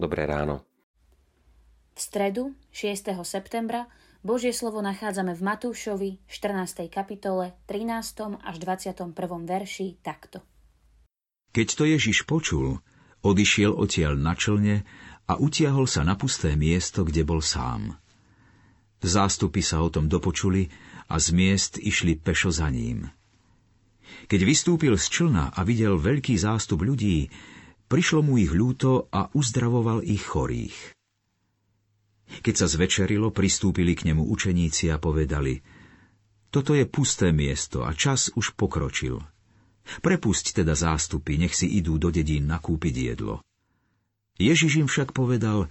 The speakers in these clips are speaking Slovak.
Dobré ráno. V stredu 6. septembra Božie slovo nachádzame v Matúšovi 14. kapitole 13. až 21. verši takto. Keď to Ježiš počul, odišiel odtiaľ na člne a utiahol sa na pusté miesto, kde bol sám. Zástupy sa o tom dopočuli a z miest išli pešo za ním. Keď vystúpil z člna a videl veľký zástup ľudí, prišlo mu ich ľúto a uzdravoval ich chorých. Keď sa zvečerilo, pristúpili k nemu učeníci a povedali Toto je pusté miesto a čas už pokročil. Prepusť teda zástupy, nech si idú do dedín nakúpiť jedlo. Ježiš im však povedal,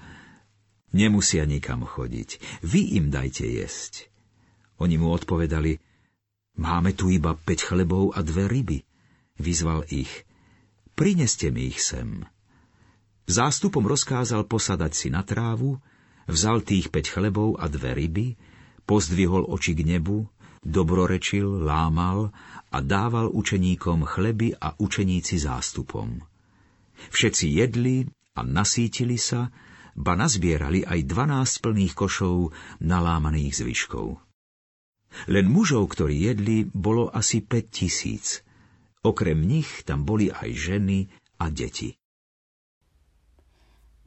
nemusia nikam chodiť, vy im dajte jesť. Oni mu odpovedali, máme tu iba päť chlebov a dve ryby. Vyzval ich, prineste mi ich sem. Zástupom rozkázal posadať si na trávu, vzal tých päť chlebov a dve ryby, pozdvihol oči k nebu, dobrorečil, lámal a dával učeníkom chleby a učeníci zástupom. Všetci jedli a nasítili sa, ba nazbierali aj dvanásť plných košov nalámaných zvyškov. Len mužov, ktorí jedli, bolo asi 5 tisíc. Okrem nich tam boli aj ženy a deti.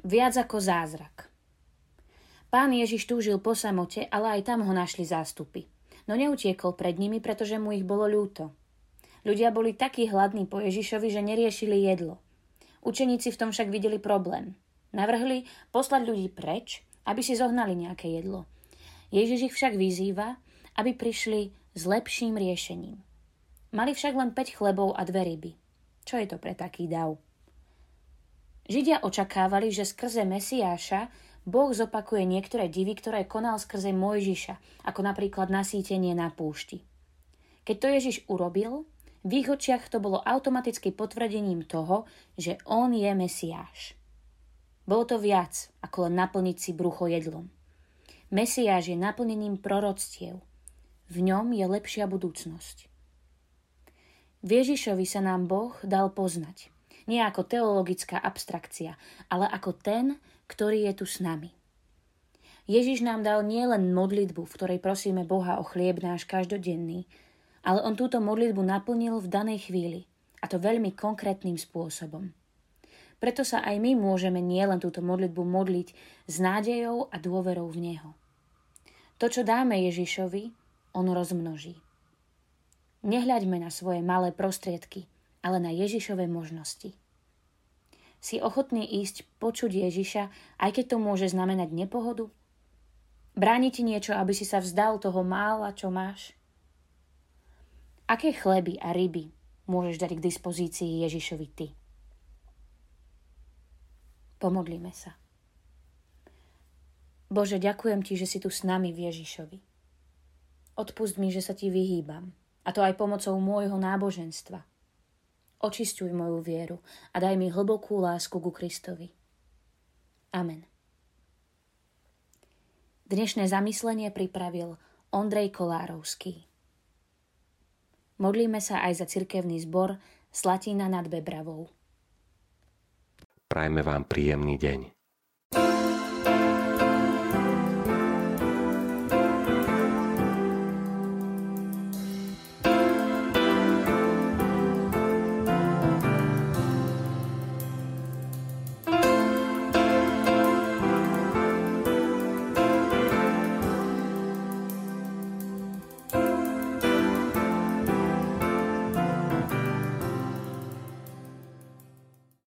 Viac ako zázrak. Pán Ježiš túžil po samote, ale aj tam ho našli zástupy. No neutiekol pred nimi, pretože mu ich bolo ľúto. Ľudia boli takí hladní po Ježišovi, že neriešili jedlo – Učeníci v tom však videli problém. Navrhli poslať ľudí preč, aby si zohnali nejaké jedlo. Ježiš ich však vyzýva, aby prišli s lepším riešením. Mali však len 5 chlebov a dve ryby. Čo je to pre taký dav? Židia očakávali, že skrze Mesiáša Boh zopakuje niektoré divy, ktoré konal skrze Mojžiša, ako napríklad nasítenie na púšti. Keď to Ježiš urobil, v ich očiach to bolo automaticky potvrdením toho, že on je Mesiáš. Bolo to viac, ako len naplniť si brucho jedlom. Mesiáš je naplnením proroctiev. V ňom je lepšia budúcnosť. Ježišovi sa nám Boh dal poznať. Nie ako teologická abstrakcia, ale ako ten, ktorý je tu s nami. Ježiš nám dal nielen modlitbu, v ktorej prosíme Boha o chlieb náš každodenný, ale on túto modlitbu naplnil v danej chvíli, a to veľmi konkrétnym spôsobom. Preto sa aj my môžeme nielen túto modlitbu modliť s nádejou a dôverou v Neho. To, čo dáme Ježišovi, on rozmnoží. Nehľaďme na svoje malé prostriedky, ale na Ježišové možnosti. Si ochotný ísť počuť Ježiša, aj keď to môže znamenať nepohodu? Bráni ti niečo, aby si sa vzdal toho mála, čo máš? Aké chleby a ryby môžeš dať k dispozícii Ježišovi ty? Pomodlíme sa. Bože, ďakujem ti, že si tu s nami v Ježišovi. Odpust mi, že sa ti vyhýbam, a to aj pomocou môjho náboženstva. Očistuj moju vieru a daj mi hlbokú lásku ku Kristovi. Amen. Dnešné zamyslenie pripravil Ondrej Kolárovský. Modlíme sa aj za cirkevný zbor Slatina nad Bebravou. Prajme vám príjemný deň.